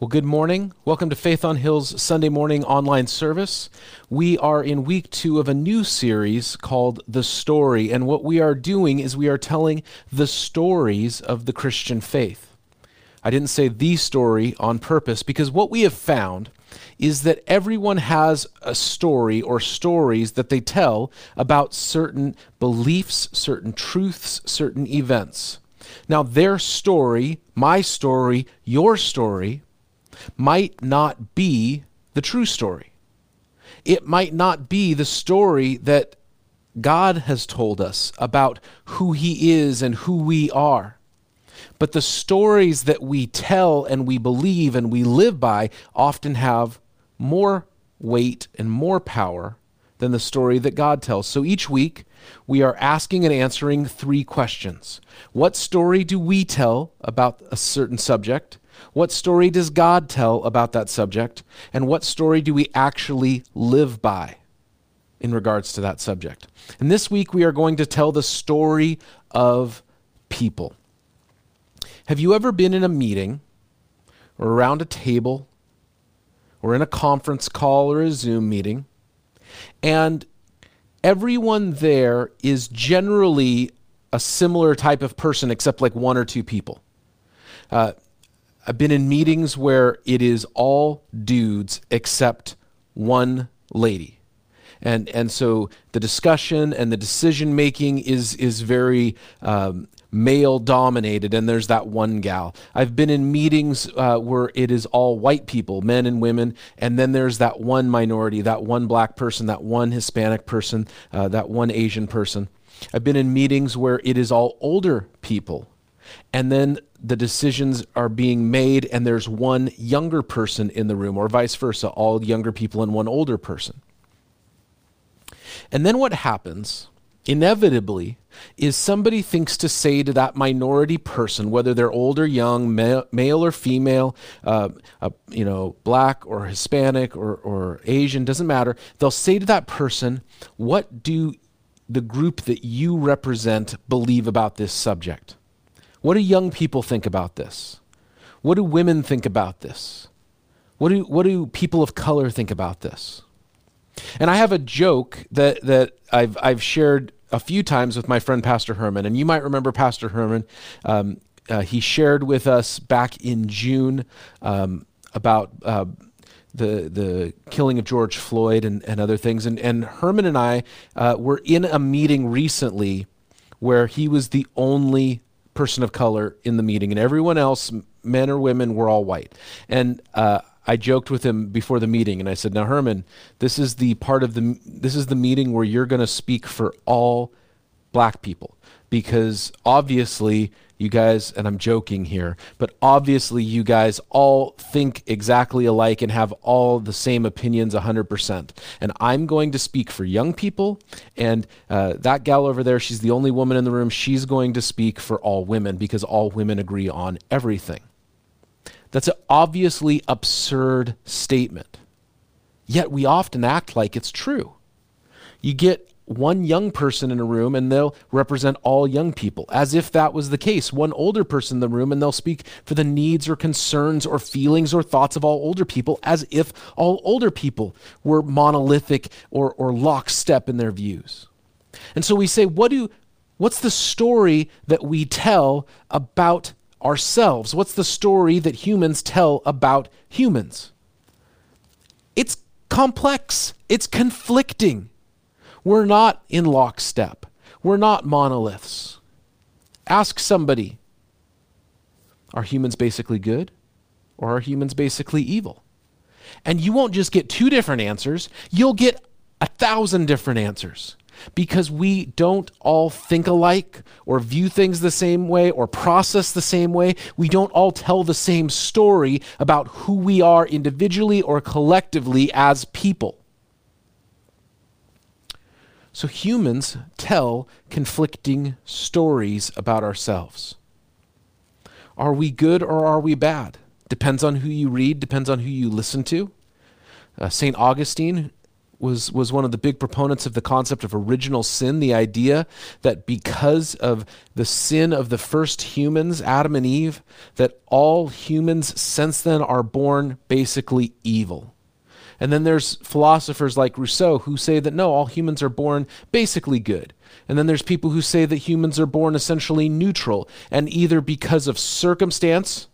Well, good morning. Welcome to Faith on Hill's Sunday morning online service. We are in week two of a new series called The Story, and what we are doing is we are telling the stories of the Christian faith. I didn't say the story on purpose because what we have found is that everyone has a story or stories that they tell about certain beliefs, certain truths, certain events. Now, their story, my story, your story, might not be the true story. It might not be the story that God has told us about who He is and who we are. But the stories that we tell and we believe and we live by often have more weight and more power than the story that God tells. So each week, we are asking and answering three questions. What story do we tell about a certain subject? What story does God tell about that subject? And what story do we actually live by in regards to that subject? And this week we are going to tell the story of people. Have you ever been in a meeting or around a table or in a conference call or a Zoom meeting and everyone there is generally a similar type of person except like one or two people? Uh, I've been in meetings where it is all dudes except one lady. And, and so the discussion and the decision making is, is very um, male dominated, and there's that one gal. I've been in meetings uh, where it is all white people, men and women, and then there's that one minority, that one black person, that one Hispanic person, uh, that one Asian person. I've been in meetings where it is all older people and then the decisions are being made and there's one younger person in the room or vice versa all younger people and one older person. And then what happens inevitably is somebody thinks to say to that minority person whether they're old or young male, male or female uh, uh, you know black or hispanic or, or asian doesn't matter they'll say to that person what do the group that you represent believe about this subject what do young people think about this? What do women think about this? What do, what do people of color think about this? And I have a joke that, that I've, I've shared a few times with my friend Pastor Herman. And you might remember Pastor Herman. Um, uh, he shared with us back in June um, about uh, the the killing of George Floyd and, and other things. And, and Herman and I uh, were in a meeting recently where he was the only person of color in the meeting, and everyone else, men or women, were all white. And uh, I joked with him before the meeting, and I said, "Now, Herman, this is the part of the this is the meeting where you're going to speak for all black people, because obviously." You guys, and I'm joking here, but obviously you guys all think exactly alike and have all the same opinions 100%. And I'm going to speak for young people, and uh, that gal over there, she's the only woman in the room. She's going to speak for all women because all women agree on everything. That's an obviously absurd statement. Yet we often act like it's true. You get one young person in a room and they'll represent all young people, as if that was the case. One older person in the room and they'll speak for the needs or concerns or feelings or thoughts of all older people, as if all older people were monolithic or, or lockstep in their views. And so we say, what do, what's the story that we tell about ourselves? What's the story that humans tell about humans? It's complex, it's conflicting. We're not in lockstep. We're not monoliths. Ask somebody are humans basically good or are humans basically evil? And you won't just get two different answers, you'll get a thousand different answers because we don't all think alike or view things the same way or process the same way. We don't all tell the same story about who we are individually or collectively as people. So humans tell conflicting stories about ourselves. Are we good or are we bad? Depends on who you read, depends on who you listen to. Uh, St. Augustine was, was one of the big proponents of the concept of original sin, the idea that because of the sin of the first humans, Adam and Eve, that all humans since then are born basically evil. And then there's philosophers like Rousseau who say that no, all humans are born basically good. And then there's people who say that humans are born essentially neutral, and either because of circumstance,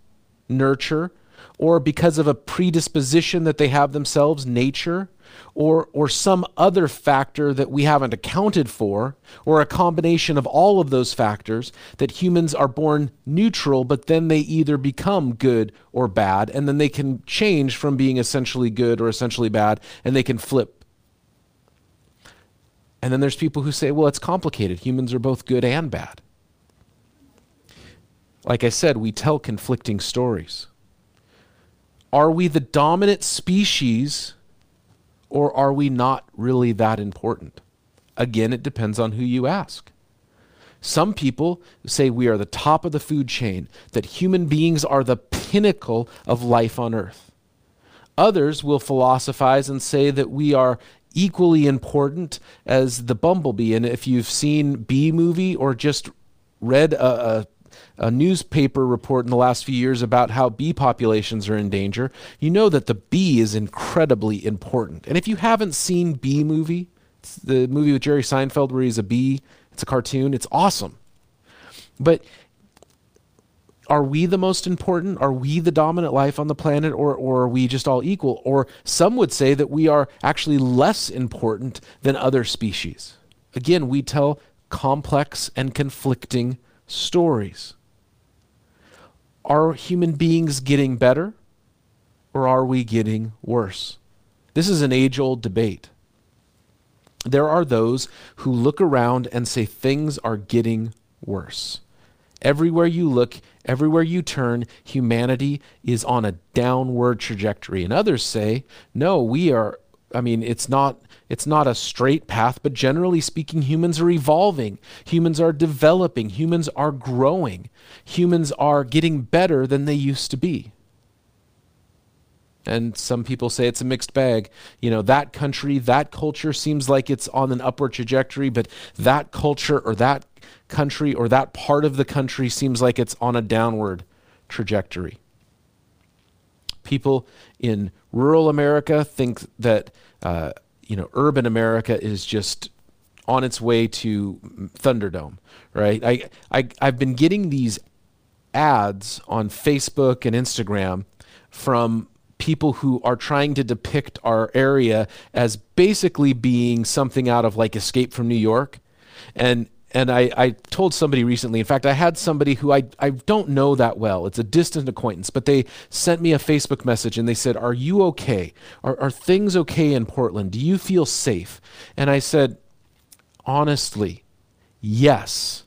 nurture, or because of a predisposition that they have themselves, nature, or, or some other factor that we haven't accounted for, or a combination of all of those factors, that humans are born neutral, but then they either become good or bad, and then they can change from being essentially good or essentially bad, and they can flip. And then there's people who say, well, it's complicated. Humans are both good and bad. Like I said, we tell conflicting stories. Are we the dominant species or are we not really that important? Again, it depends on who you ask. Some people say we are the top of the food chain, that human beings are the pinnacle of life on earth. Others will philosophize and say that we are equally important as the bumblebee. And if you've seen Bee Movie or just read a, a a newspaper report in the last few years about how bee populations are in danger, you know that the bee is incredibly important. And if you haven't seen Bee Movie, it's the movie with Jerry Seinfeld where he's a bee, it's a cartoon, it's awesome. But are we the most important? Are we the dominant life on the planet, or, or are we just all equal? Or some would say that we are actually less important than other species. Again, we tell complex and conflicting stories. Are human beings getting better or are we getting worse? This is an age old debate. There are those who look around and say things are getting worse. Everywhere you look, everywhere you turn, humanity is on a downward trajectory. And others say, no, we are, I mean, it's not it's not a straight path, but generally speaking, humans are evolving. Humans are developing. Humans are growing. Humans are getting better than they used to be. And some people say it's a mixed bag. You know, that country, that culture seems like it's on an upward trajectory, but that culture or that country or that part of the country seems like it's on a downward trajectory. People in rural America think that. Uh, you know, urban America is just on its way to Thunderdome, right? I, I I've been getting these ads on Facebook and Instagram from people who are trying to depict our area as basically being something out of like Escape from New York. And and I, I told somebody recently, in fact, I had somebody who I, I don't know that well. It's a distant acquaintance, but they sent me a Facebook message and they said, Are you okay? Are, are things okay in Portland? Do you feel safe? And I said, Honestly, yes.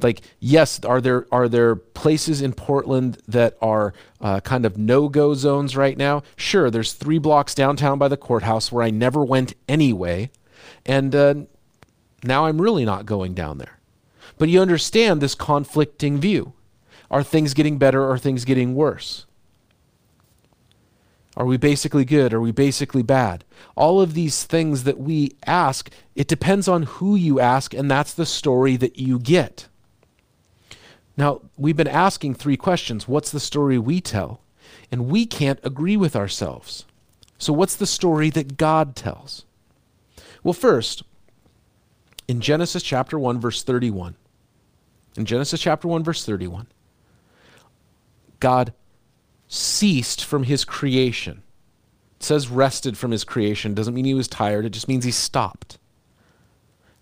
Like, yes, are there, are there places in Portland that are uh, kind of no go zones right now? Sure, there's three blocks downtown by the courthouse where I never went anyway. And uh, now I'm really not going down there. But you understand this conflicting view. Are things getting better or are things getting worse? Are we basically good? Are we basically bad? All of these things that we ask, it depends on who you ask, and that's the story that you get. Now, we've been asking three questions. What's the story we tell? And we can't agree with ourselves. So, what's the story that God tells? Well, first, in Genesis chapter 1, verse 31. In Genesis chapter 1, verse 31, God ceased from his creation. It says rested from his creation. Doesn't mean he was tired, it just means he stopped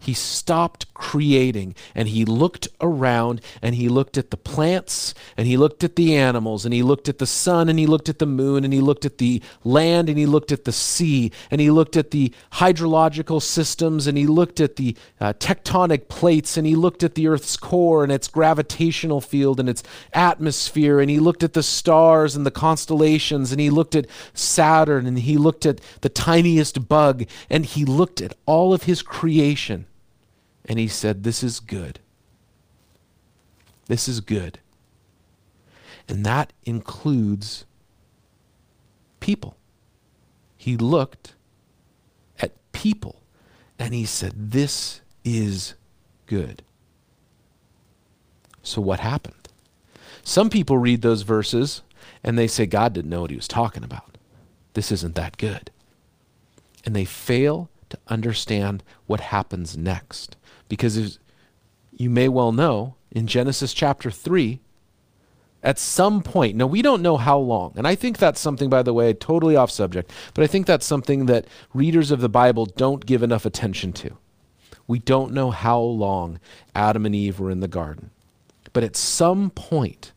he stopped creating and he looked around and he looked at the plants and he looked at the animals and he looked at the sun and he looked at the moon and he looked at the land and he looked at the sea and he looked at the hydrological systems and he looked at the uh, tectonic plates and he looked at the earth's core and its gravitational field and its atmosphere and he looked at the stars and the constellations and he looked at Saturn and he looked at the tiniest bug and he looked at all of his creation and he said, This is good. This is good. And that includes people. He looked at people. And he said, This is good. So, what happened? Some people read those verses and they say God didn't know what he was talking about. This isn't that good. And they fail to understand what happens next. Because you may well know, in Genesis chapter 3, at some point, now we don't know how long, and I think that's something, by the way, totally off subject, but I think that's something that readers of the Bible don't give enough attention to. We don't know how long Adam and Eve were in the garden. But at some point,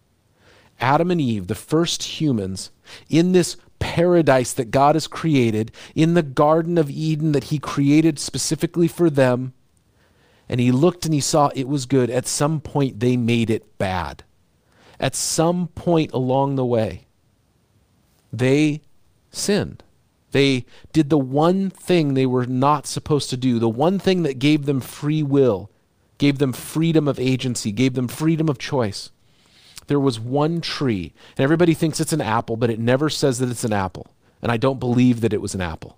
Adam and Eve, the first humans, in this paradise that God has created, in the Garden of Eden that He created specifically for them, and He looked and He saw it was good, at some point they made it bad at some point along the way, they sinned. They did the one thing they were not supposed to do, the one thing that gave them free will, gave them freedom of agency, gave them freedom of choice. There was one tree, and everybody thinks it's an apple, but it never says that it's an apple. And I don't believe that it was an apple.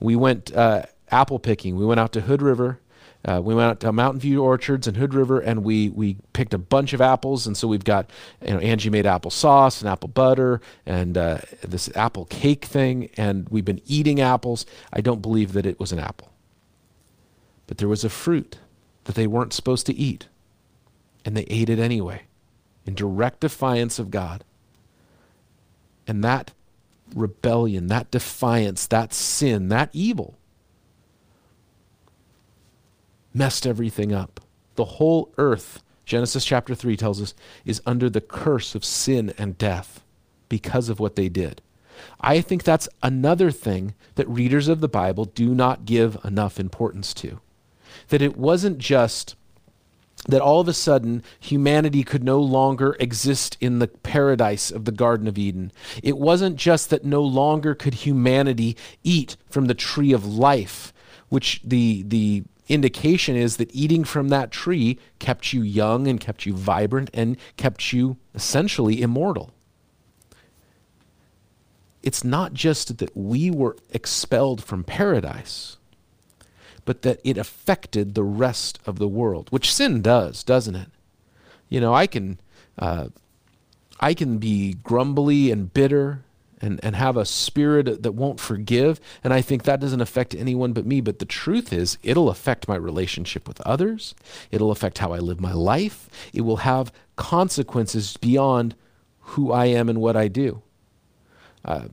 We went uh, apple picking. We went out to Hood River uh, we went out to Mountain View Orchards and Hood River, and we we picked a bunch of apples. And so we've got, you know, Angie made apple sauce and apple butter and uh, this apple cake thing, and we've been eating apples. I don't believe that it was an apple, but there was a fruit that they weren't supposed to eat, and they ate it anyway, in direct defiance of God. And that rebellion, that defiance, that sin, that evil messed everything up. The whole earth, Genesis chapter 3 tells us, is under the curse of sin and death because of what they did. I think that's another thing that readers of the Bible do not give enough importance to. That it wasn't just that all of a sudden humanity could no longer exist in the paradise of the Garden of Eden. It wasn't just that no longer could humanity eat from the tree of life, which the, the indication is that eating from that tree kept you young and kept you vibrant and kept you essentially immortal. It's not just that we were expelled from paradise, but that it affected the rest of the world, which sin does, doesn't it? You know, I can, uh, I can be grumbly and bitter and, and have a spirit that won't forgive. And I think that doesn't affect anyone but me. But the truth is, it'll affect my relationship with others, it'll affect how I live my life, it will have consequences beyond who I am and what I do. Uh,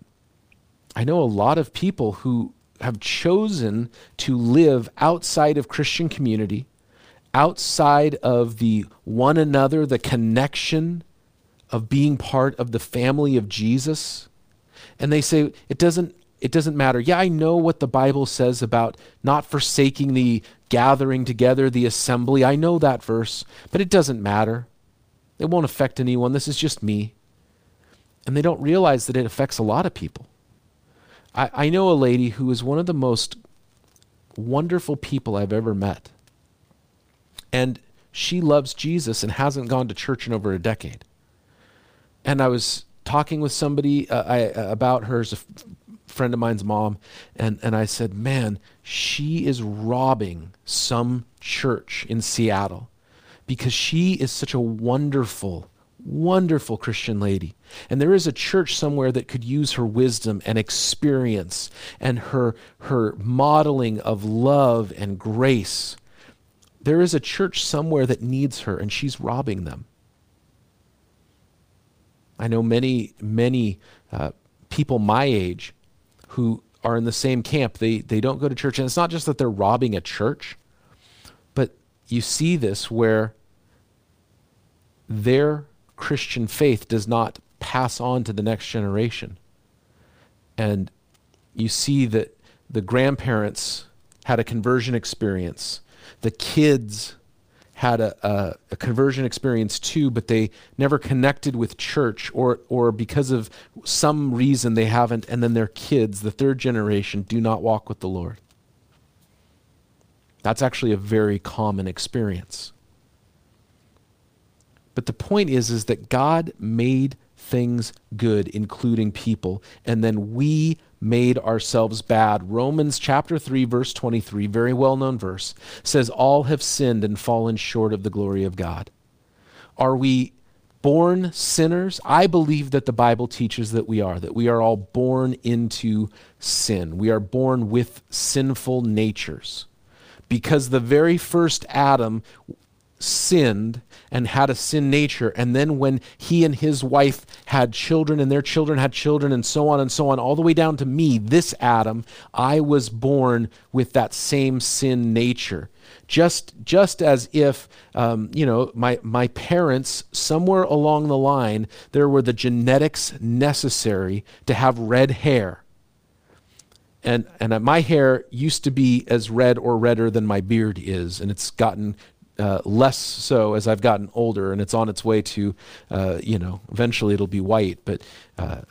I know a lot of people who have chosen to live outside of Christian community, outside of the one another, the connection of being part of the family of Jesus and they say it doesn't it doesn't matter. Yeah, I know what the Bible says about not forsaking the gathering together, the assembly. I know that verse, but it doesn't matter. It won't affect anyone. This is just me. And they don't realize that it affects a lot of people. I, I know a lady who is one of the most wonderful people I've ever met. And she loves Jesus and hasn't gone to church in over a decade. And I was talking with somebody uh, I, uh, about her as a f- friend of mine's mom, and, and I said, Man, she is robbing some church in Seattle because she is such a wonderful, wonderful Christian lady. And there is a church somewhere that could use her wisdom and experience and her, her modeling of love and grace. There is a church somewhere that needs her, and she's robbing them. I know many, many uh, people my age who are in the same camp. They, they don't go to church. And it's not just that they're robbing a church, but you see this where their Christian faith does not pass on to the next generation. And you see that the grandparents had a conversion experience, the kids had a, a, a, conversion experience too, but they never connected with church, or, or because of some reason they haven't, and then their kids, the third generation, do not walk with the Lord. That's actually a very common experience. But the point is, is that God made things good, including people, and then we made ourselves bad. Romans chapter 3 verse 23, very well-known verse, says all have sinned and fallen short of the glory of God. Are we born sinners? I believe that the Bible teaches that we are, that we are all born into sin. We are born with sinful natures. Because the very first Adam sinned and had a sin nature. And then when he and his wife had children and their children had children and so on and so on, all the way down to me, this Adam, I was born with that same sin nature. Just, just as if, um, you know, my, my parents, somewhere along the line, there were the genetics necessary to have red hair. And, and my hair used to be as red or redder than my beard is, and it's gotten uh, less so as I've gotten older, and it's on its way to, uh, you know, eventually it'll be white. But uh,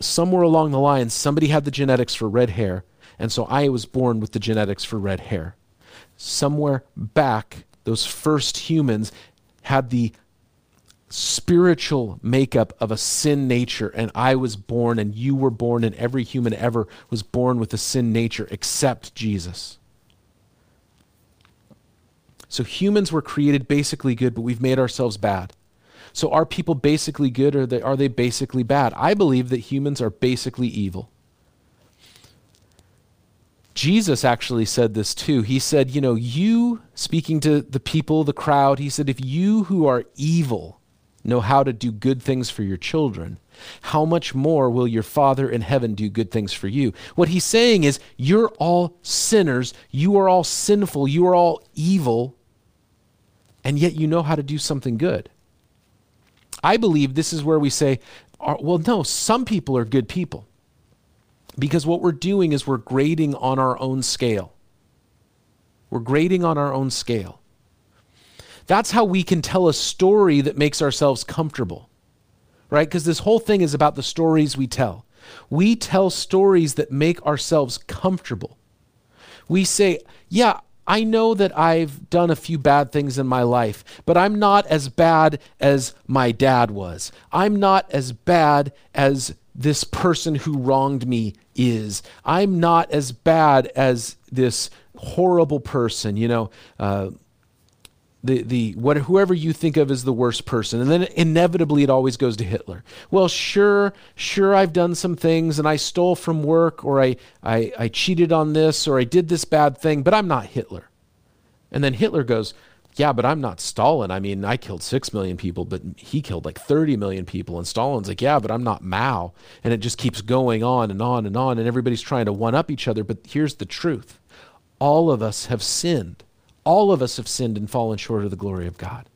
somewhere along the line, somebody had the genetics for red hair, and so I was born with the genetics for red hair. Somewhere back, those first humans had the spiritual makeup of a sin nature, and I was born, and you were born, and every human ever was born with a sin nature except Jesus. So humans were created basically good, but we've made ourselves bad. So are people basically good or are they, basically bad? I believe that humans are basically evil. Jesus actually said this too. He said, You know, you, speaking to the people, the crowd, he said, If you who are evil know how to do good things for your children, how much more will your Father in heaven do good things for you? What he's saying is, You're all sinners. You are all sinful. You are all evil and yet you know how to do something good. I believe this is where we say, well, no, some people are good people. Because what we're doing is we're grading on our own scale. We're grading on our own scale. That's how we can tell a story that makes ourselves comfortable, right? Because this whole thing is about the stories we tell. We tell stories that make ourselves comfortable. We say, yeah, I know that I've done a few bad things in my life, but I'm not as bad as my dad was. I'm not as bad as this person who wronged me is. I'm not as bad as this horrible person. You know, uh, the the what whoever you think of as the worst person and then inevitably it always goes to Hitler. Well, sure, sure I've done some things and I stole from work or I I I cheated on this or I did this bad thing, but I'm not Hitler. And then Hitler goes, "Yeah, but I'm not Stalin. I mean, I killed 6 million people, but he killed like 30 million people." And Stalin's like, "Yeah, but I'm not Mao." And it just keeps going on and on and on and everybody's trying to one up each other, but here's the truth. All of us have sinned all of us have sinned and fallen short of the glory of God.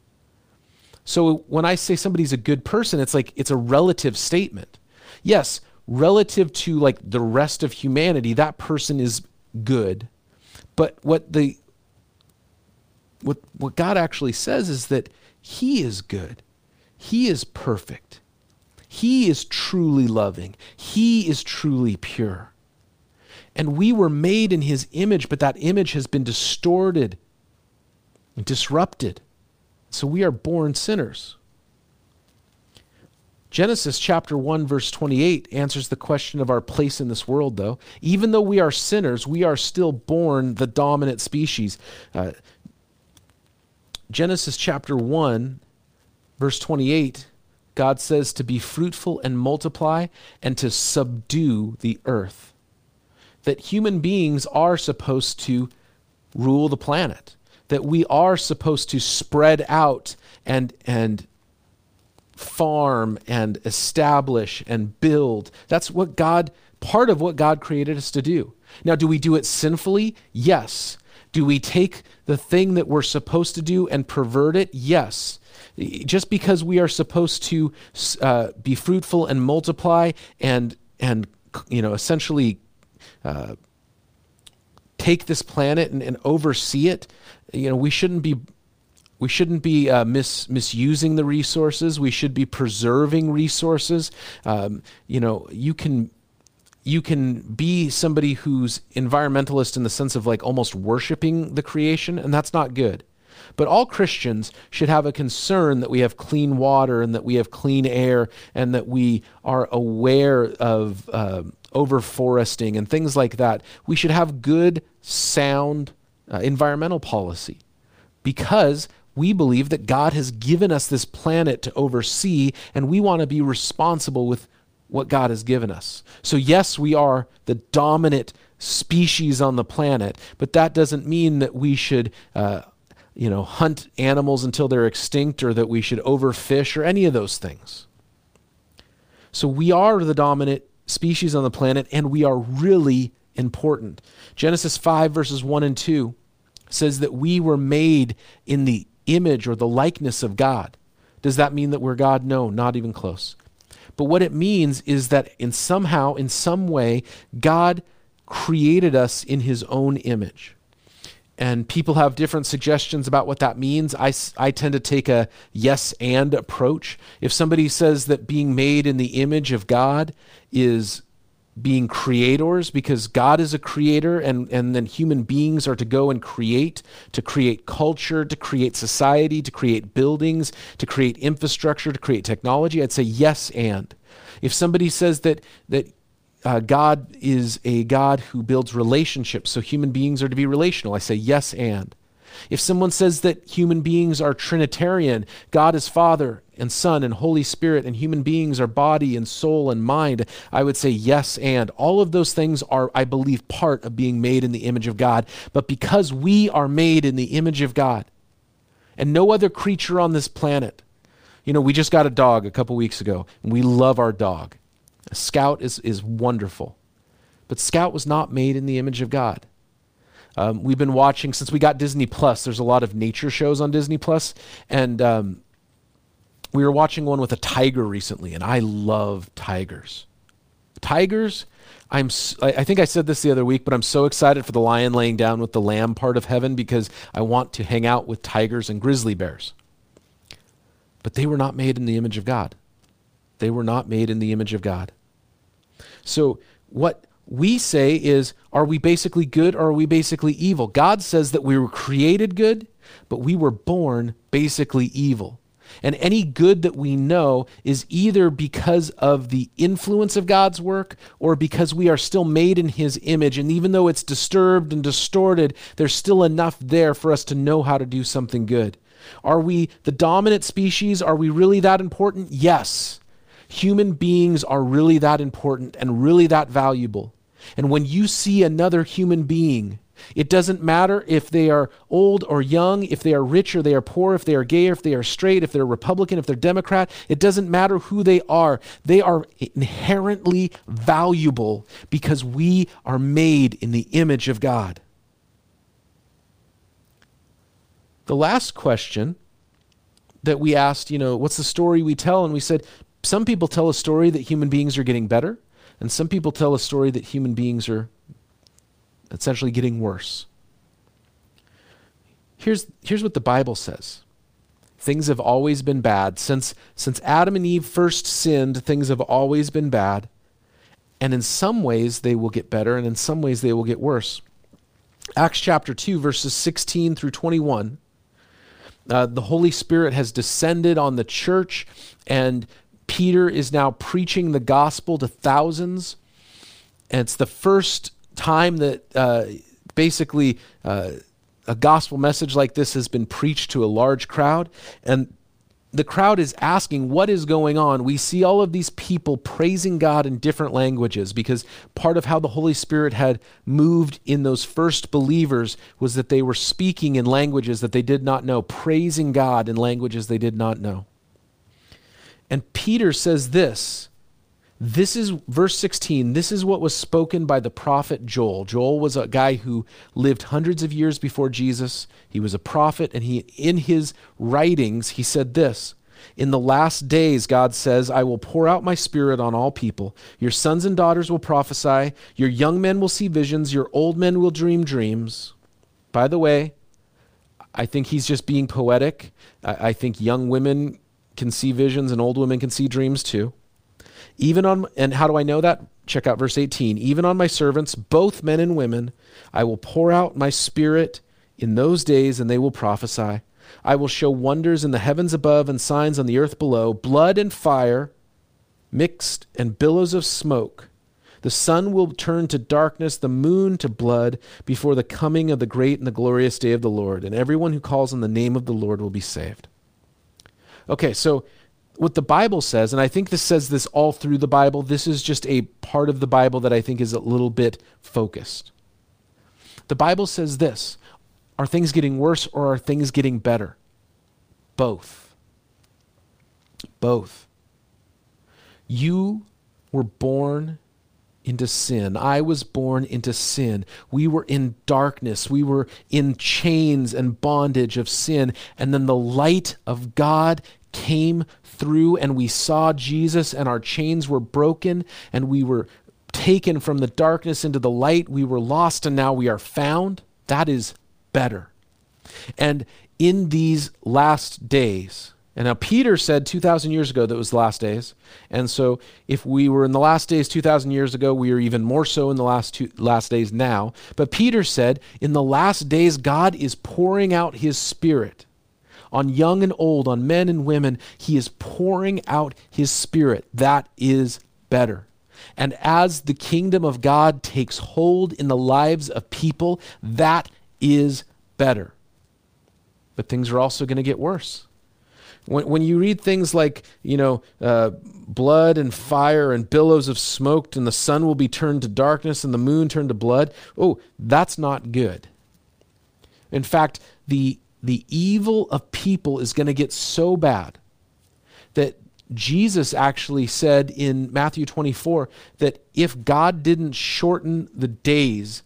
So when I say somebody's a good person, it's like it's a relative statement. Yes, relative to like the rest of humanity, that person is good. But what the what what God actually says is that he is good. He is perfect. He is truly loving. He is truly pure. And we were made in his image, but that image has been distorted disrupted. So we are born sinners. Genesis chapter 1 verse 28 answers the question of our place in this world though. Even though we are sinners, we are still born the dominant species. Uh, Genesis chapter 1 verse 28 God says to be fruitful and multiply and to subdue the earth. That human beings are supposed to rule the planet that we are supposed to spread out and and farm and establish and build. That's what God part of what God created us to do. Now, do we do it sinfully? Yes. Do we take the thing that we're supposed to do and pervert it? Yes. Just because we are supposed to uh, be fruitful and multiply and and you know essentially uh, take this planet and, and oversee it you know, we shouldn't be we shouldn't be uh, mis- misusing the resources. We should be preserving resources. Um, you know, you can you can be somebody who's environmentalist in the sense of like almost worshiping the creation, and that's not good. But all Christians should have a concern that we have clean water and that we have clean air and that we are aware of uh, overforesting and things like that. We should have good, sound uh, environmental policy because we believe that God has given us this planet to oversee and we want to be responsible with what God has given us. So, yes, we are the dominant species on the planet, but that doesn't mean that we should. Uh, you know, hunt animals until they're extinct or that we should overfish or any of those things. So we are the dominant species on the planet and we are really important. Genesis 5, verses 1 and 2 says that we were made in the image or the likeness of God. Does that mean that we're God? No, not even close. But what it means is that in somehow, in some way, God created us in his own image. And people have different suggestions about what that means. I, I tend to take a yes and approach. If somebody says that being made in the image of God is being creators because God is a creator and, and then human beings are to go and create, to create culture, to create society, to create buildings, to create infrastructure, to create technology. I'd say yes and. If somebody says that that uh, God is a God who builds relationships, so human beings are to be relational, I say yes and. If someone says that human beings are Trinitarian, God is Father and Son and Holy Spirit, and human beings are body and soul and mind, I would say yes and. All of those things are, I believe, part of being made in the image of God. But because we are made in the image of God, and no other creature on this planet, you know, we just got a dog a couple weeks ago, and we love our dog. Scout is, is wonderful. But Scout was not made in the image of God. Um, we've been watching since we got Disney Plus. There's a lot of nature shows on Disney Plus, and um, we were watching one with a tiger recently, and I love tigers. Tigers, I'm. I think I said this the other week, but I'm so excited for the lion laying down with the lamb part of heaven because I want to hang out with tigers and grizzly bears. But they were not made in the image of God. They were not made in the image of God. So what we say is are we basically good or are we basically evil? God says that we were created good, but we were born basically evil. And any good that we know is either because of the influence of God's work or because we are still made in His image. And even though it's disturbed and distorted, there's still enough there for us to know how to do something good. Are we the dominant species? Are we really that important? Yes. Human beings are really that important and really that valuable. And when you see another human being, it doesn't matter if they are old or young, if they are rich or they are poor, if they are gay or if they are straight, if they're Republican, if they're Democrat. It doesn't matter who they are. They are inherently valuable because we are made in the image of God. The last question that we asked, you know, what's the story we tell? And we said, some people tell a story that human beings are getting better. And some people tell a story that human beings are essentially getting worse. Here's, here's what the Bible says things have always been bad. Since, since Adam and Eve first sinned, things have always been bad. And in some ways, they will get better, and in some ways, they will get worse. Acts chapter 2, verses 16 through 21. Uh, the Holy Spirit has descended on the church, and Peter is now preaching the gospel to thousands. And it's the first time that uh, basically uh, a gospel message like this has been preached to a large crowd. And the crowd is asking, What is going on? We see all of these people praising God in different languages because part of how the Holy Spirit had moved in those first believers was that they were speaking in languages that they did not know, praising God in languages they did not know. And Peter says this. This is verse 16. This is what was spoken by the prophet Joel. Joel was a guy who lived hundreds of years before Jesus. He was a prophet and he in his writings he said this. In the last days, God says, I will pour out my spirit on all people. Your sons and daughters will prophesy. Your young men will see visions. Your old men will dream dreams. By the way, I think he's just being poetic. I, I think young women can see visions and old women can see dreams too. Even on and how do I know that? Check out verse 18. Even on my servants, both men and women, I will pour out my spirit in those days and they will prophesy. I will show wonders in the heavens above and signs on the earth below blood and fire mixed and billows of smoke. The sun will turn to darkness, the moon to blood, before the coming of the great and the glorious day of the Lord, and everyone who calls on the name of the Lord will be saved. Okay, so what the Bible says, and I think this says this all through the Bible, this is just a part of the Bible that I think is a little bit focused. The Bible says this Are things getting worse or are things getting better? Both. Both. You were born into sin. I was born into sin. We were in darkness. We were in chains and bondage of sin. And then the light of God came through, and we saw Jesus, and our chains were broken, and we were taken from the darkness into the light. We were lost, and now we are found. That is better. And in these last days, and now Peter said 2,000 years ago that was the last days. And so if we were in the last days 2,000 years ago, we are even more so in the last, two, last days now. But Peter said, in the last days, God is pouring out his spirit on young and old, on men and women. He is pouring out his spirit. That is better. And as the kingdom of God takes hold in the lives of people, that is better. But things are also going to get worse. When, when you read things like, you know, uh, blood and fire and billows of smoke, and the sun will be turned to darkness and the moon turned to blood, oh, that's not good. In fact, the, the evil of people is going to get so bad that Jesus actually said in Matthew 24 that if God didn't shorten the days,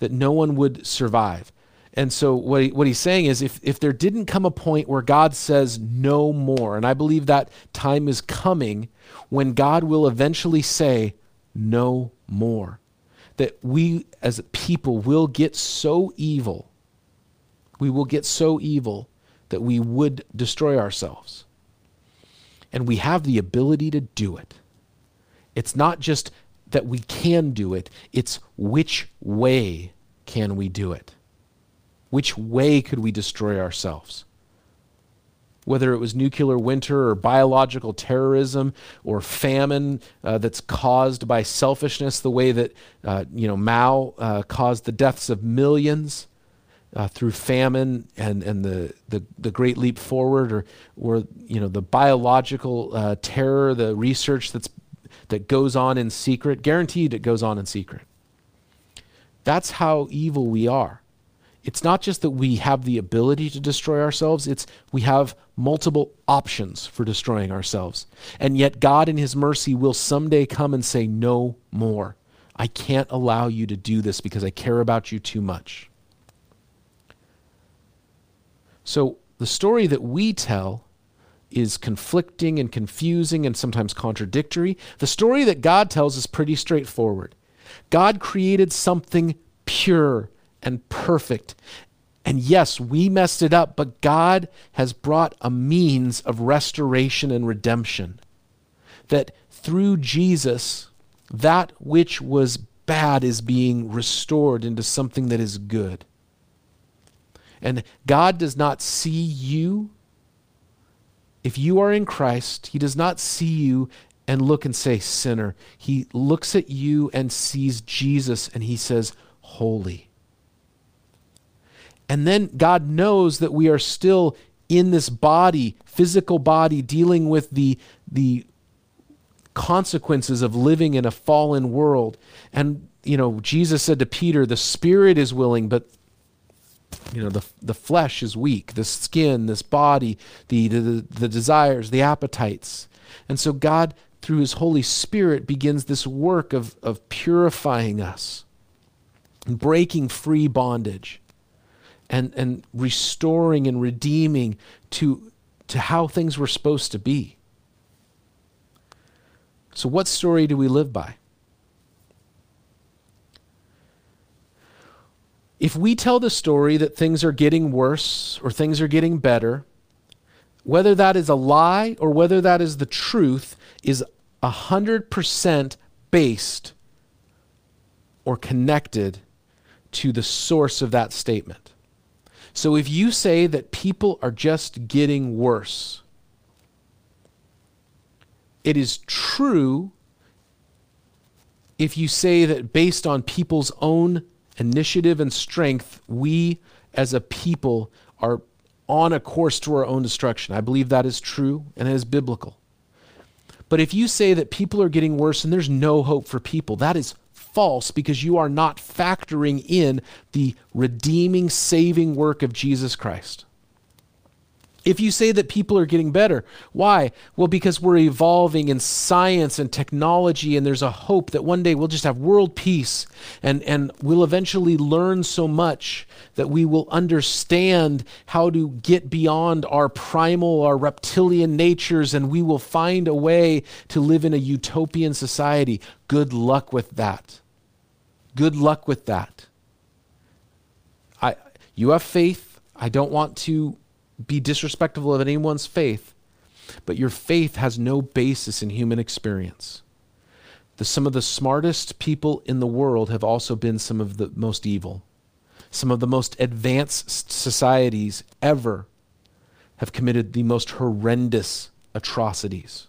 that no one would survive. And so what, he, what he's saying is if, if there didn't come a point where God says no more, and I believe that time is coming when God will eventually say no more, that we as a people will get so evil, we will get so evil that we would destroy ourselves. And we have the ability to do it. It's not just that we can do it, it's which way can we do it? Which way could we destroy ourselves? Whether it was nuclear winter or biological terrorism or famine uh, that's caused by selfishness, the way that uh, you know Mao uh, caused the deaths of millions uh, through famine and, and the, the, the Great Leap Forward, or, or you know the biological uh, terror, the research that's that goes on in secret, guaranteed it goes on in secret. That's how evil we are it's not just that we have the ability to destroy ourselves, it's we have multiple options for destroying ourselves. And yet, God, in His mercy, will someday come and say, No more. I can't allow you to do this because I care about you too much. So, the story that we tell is conflicting and confusing and sometimes contradictory. The story that God tells is pretty straightforward. God created something pure and perfect. And yes, we messed it up, but God has brought a means of restoration and redemption. That through Jesus, that which was bad is being restored into something that is good. And God does not see you. If you are in Christ, He does not see you and look and say, sinner. He looks at you and sees Jesus and He says, holy. And then God knows that we are still in this body, physical body, dealing with the, the consequences of living in a fallen world. And, you know, Jesus said to Peter, the spirit is willing, but you know the the flesh is weak. The skin this body the, the the desires the appetites. And so god through his holy spirit begins this work of of purifying us and breaking free bondage and, and restoring and redeeming to, to how things were supposed to be. So, what story do we live by? If we tell the story that things are getting worse or things are getting better, whether that is a lie or whether that is the truth, is 100% based or connected to the source of that statement. So if you say that people are just getting worse, it is true if you say that based on people's own initiative and strength, we as a people are on a course to our own destruction. I believe that is true and it is biblical. But if you say that people are getting worse and there's no hope for people, that is false because you are not factoring in the redeeming, saving work of Jesus Christ. If you say that people are getting better, why? Well, because we're evolving in science and technology, and there's a hope that one day we'll just have world peace and, and we'll eventually learn so much that we will understand how to get beyond our primal, our reptilian natures, and we will find a way to live in a utopian society. Good luck with that. Good luck with that. I, you have faith. I don't want to be disrespectful of anyone's faith, but your faith has no basis in human experience. The, some of the smartest people in the world have also been some of the most evil. Some of the most advanced societies ever have committed the most horrendous atrocities.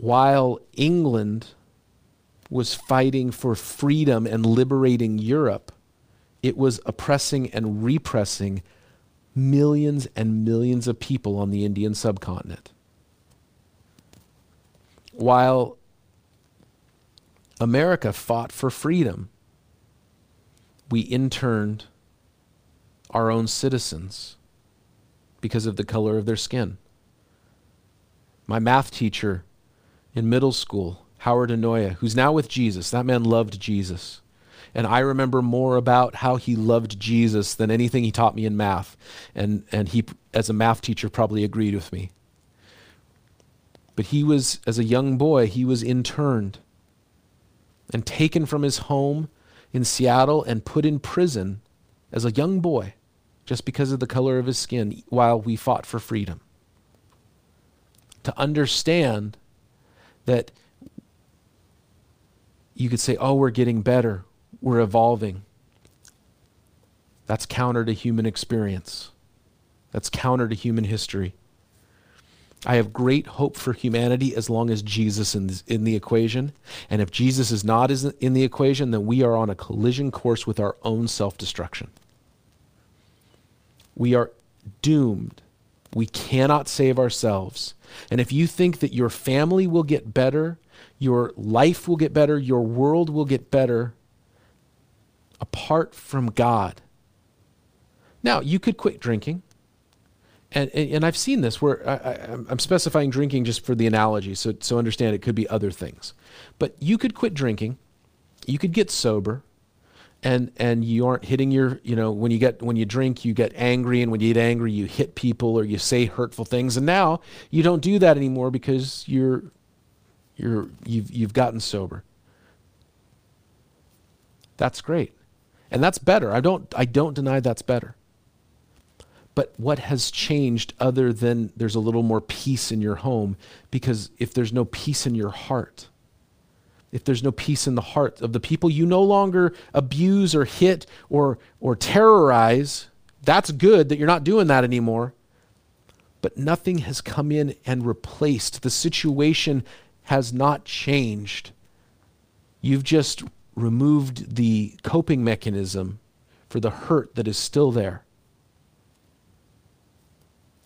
While England was fighting for freedom and liberating Europe, it was oppressing and repressing millions and millions of people on the Indian subcontinent. While America fought for freedom, we interned our own citizens because of the color of their skin. My math teacher in middle school Howard Anoya, who's now with Jesus. That man loved Jesus. And I remember more about how he loved Jesus than anything he taught me in math. And, and he, as a math teacher, probably agreed with me. But he was, as a young boy, he was interned and taken from his home in Seattle and put in prison as a young boy just because of the color of his skin while we fought for freedom. To understand that you could say, oh, we're getting better, we're evolving. That's counter to human experience. That's counter to human history. I have great hope for humanity as long as Jesus is in the equation. And if Jesus is not in the equation, then we are on a collision course with our own self destruction. We are doomed. We cannot save ourselves. And if you think that your family will get better your life will get better, your world will get better apart from God. Now, you could quit drinking. And, and, and I've seen this where I, am specifying drinking just for the analogy, so, so understand it could be other things. But you could quit drinking, you could get sober, and and you aren't hitting your you know when you get when you drink you get angry and when you get angry you hit people or you say hurtful things and now you don't do that anymore because you're you're, you've, you've gotten sober. That's great. And that's better. I don't, I don't deny that's better. But what has changed other than there's a little more peace in your home? Because if there's no peace in your heart, if there's no peace in the heart of the people you no longer abuse or hit or, or terrorize, that's good that you're not doing that anymore. But nothing has come in and replaced. The situation has not changed. You've just removed the coping mechanism for the hurt that is still there.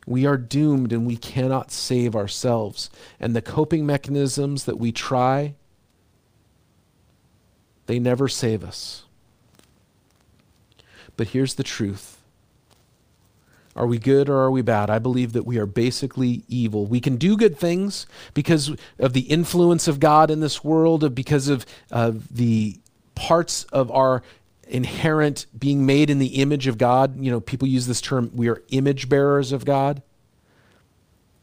We are doomed and we cannot save ourselves. And the coping mechanisms that we try, they never save us. But here's the truth are we good or are we bad? I believe that we are basically evil. We can do good things because of the influence of God in this world, because of uh, the parts of our inherent being made in the image of God. You know, people use this term, we are image bearers of God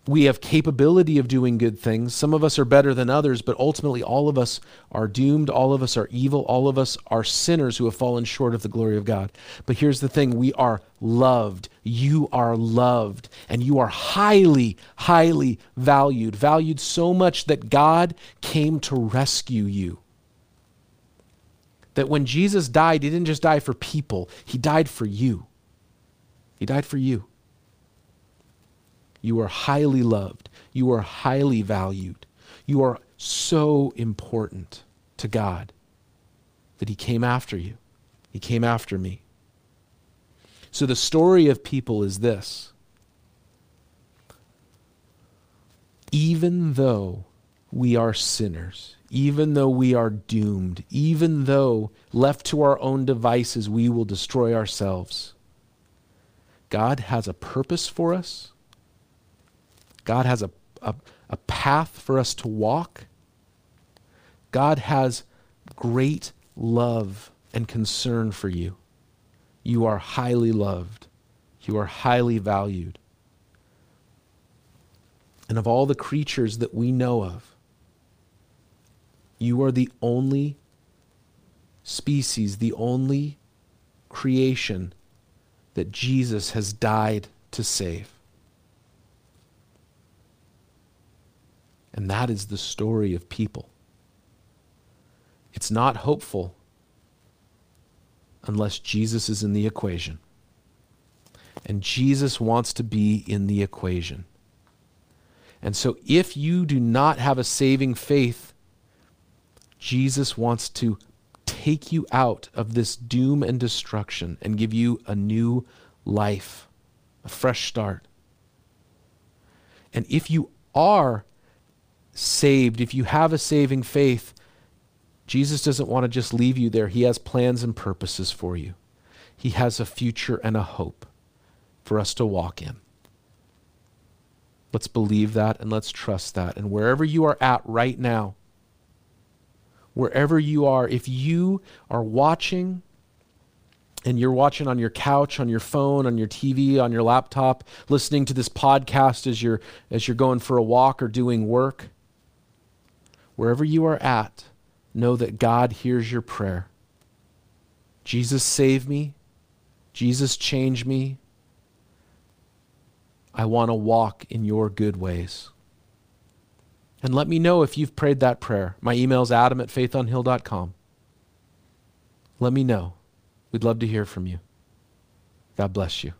we have capability of doing good things. Some of us are better than others, but ultimately all of us are doomed. All of us are evil. All of us are sinners who have fallen short of the glory of God. But here's the thing we are loved. You are loved. And you are highly, highly valued. Valued so much that God came to rescue you. That when Jesus died, he didn't just die for people, he died for you. He died for you. You are highly loved. You are highly valued. You are so important to God that He came after you. He came after me. So the story of people is this even though we are sinners, even though we are doomed, even though left to our own devices we will destroy ourselves, God has a purpose for us. God has a, a, a path for us to walk. God has great love and concern for you. You are highly loved. You are highly valued. And of all the creatures that we know of, you are the only species, the only creation that Jesus has died to save. And that is the story of people. It's not hopeful unless Jesus is in the equation. And Jesus wants to be in the equation. And so, if you do not have a saving faith, Jesus wants to take you out of this doom and destruction and give you a new life, a fresh start. And if you are saved, if you have a saving faith, Jesus doesn't want to just leave you there. He has plans and purposes for you. He has a future and a hope for us to walk in. Let's believe that and let's trust that. And wherever you are at right now, wherever you are, if you are watching and you're watching on your couch, on your phone, on your TV, on your laptop, listening to this podcast as you're as you're going for a walk or doing work, wherever you are at, know that God hears your prayer. Jesus, save me. Jesus, change me. I want to walk in your good ways. And let me know if you've prayed that prayer. My email is adam at faithonhill.com. Let me know. We'd love to hear from you. God bless you.